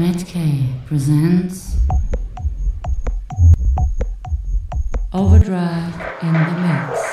Matt presents Overdrive in the Mix.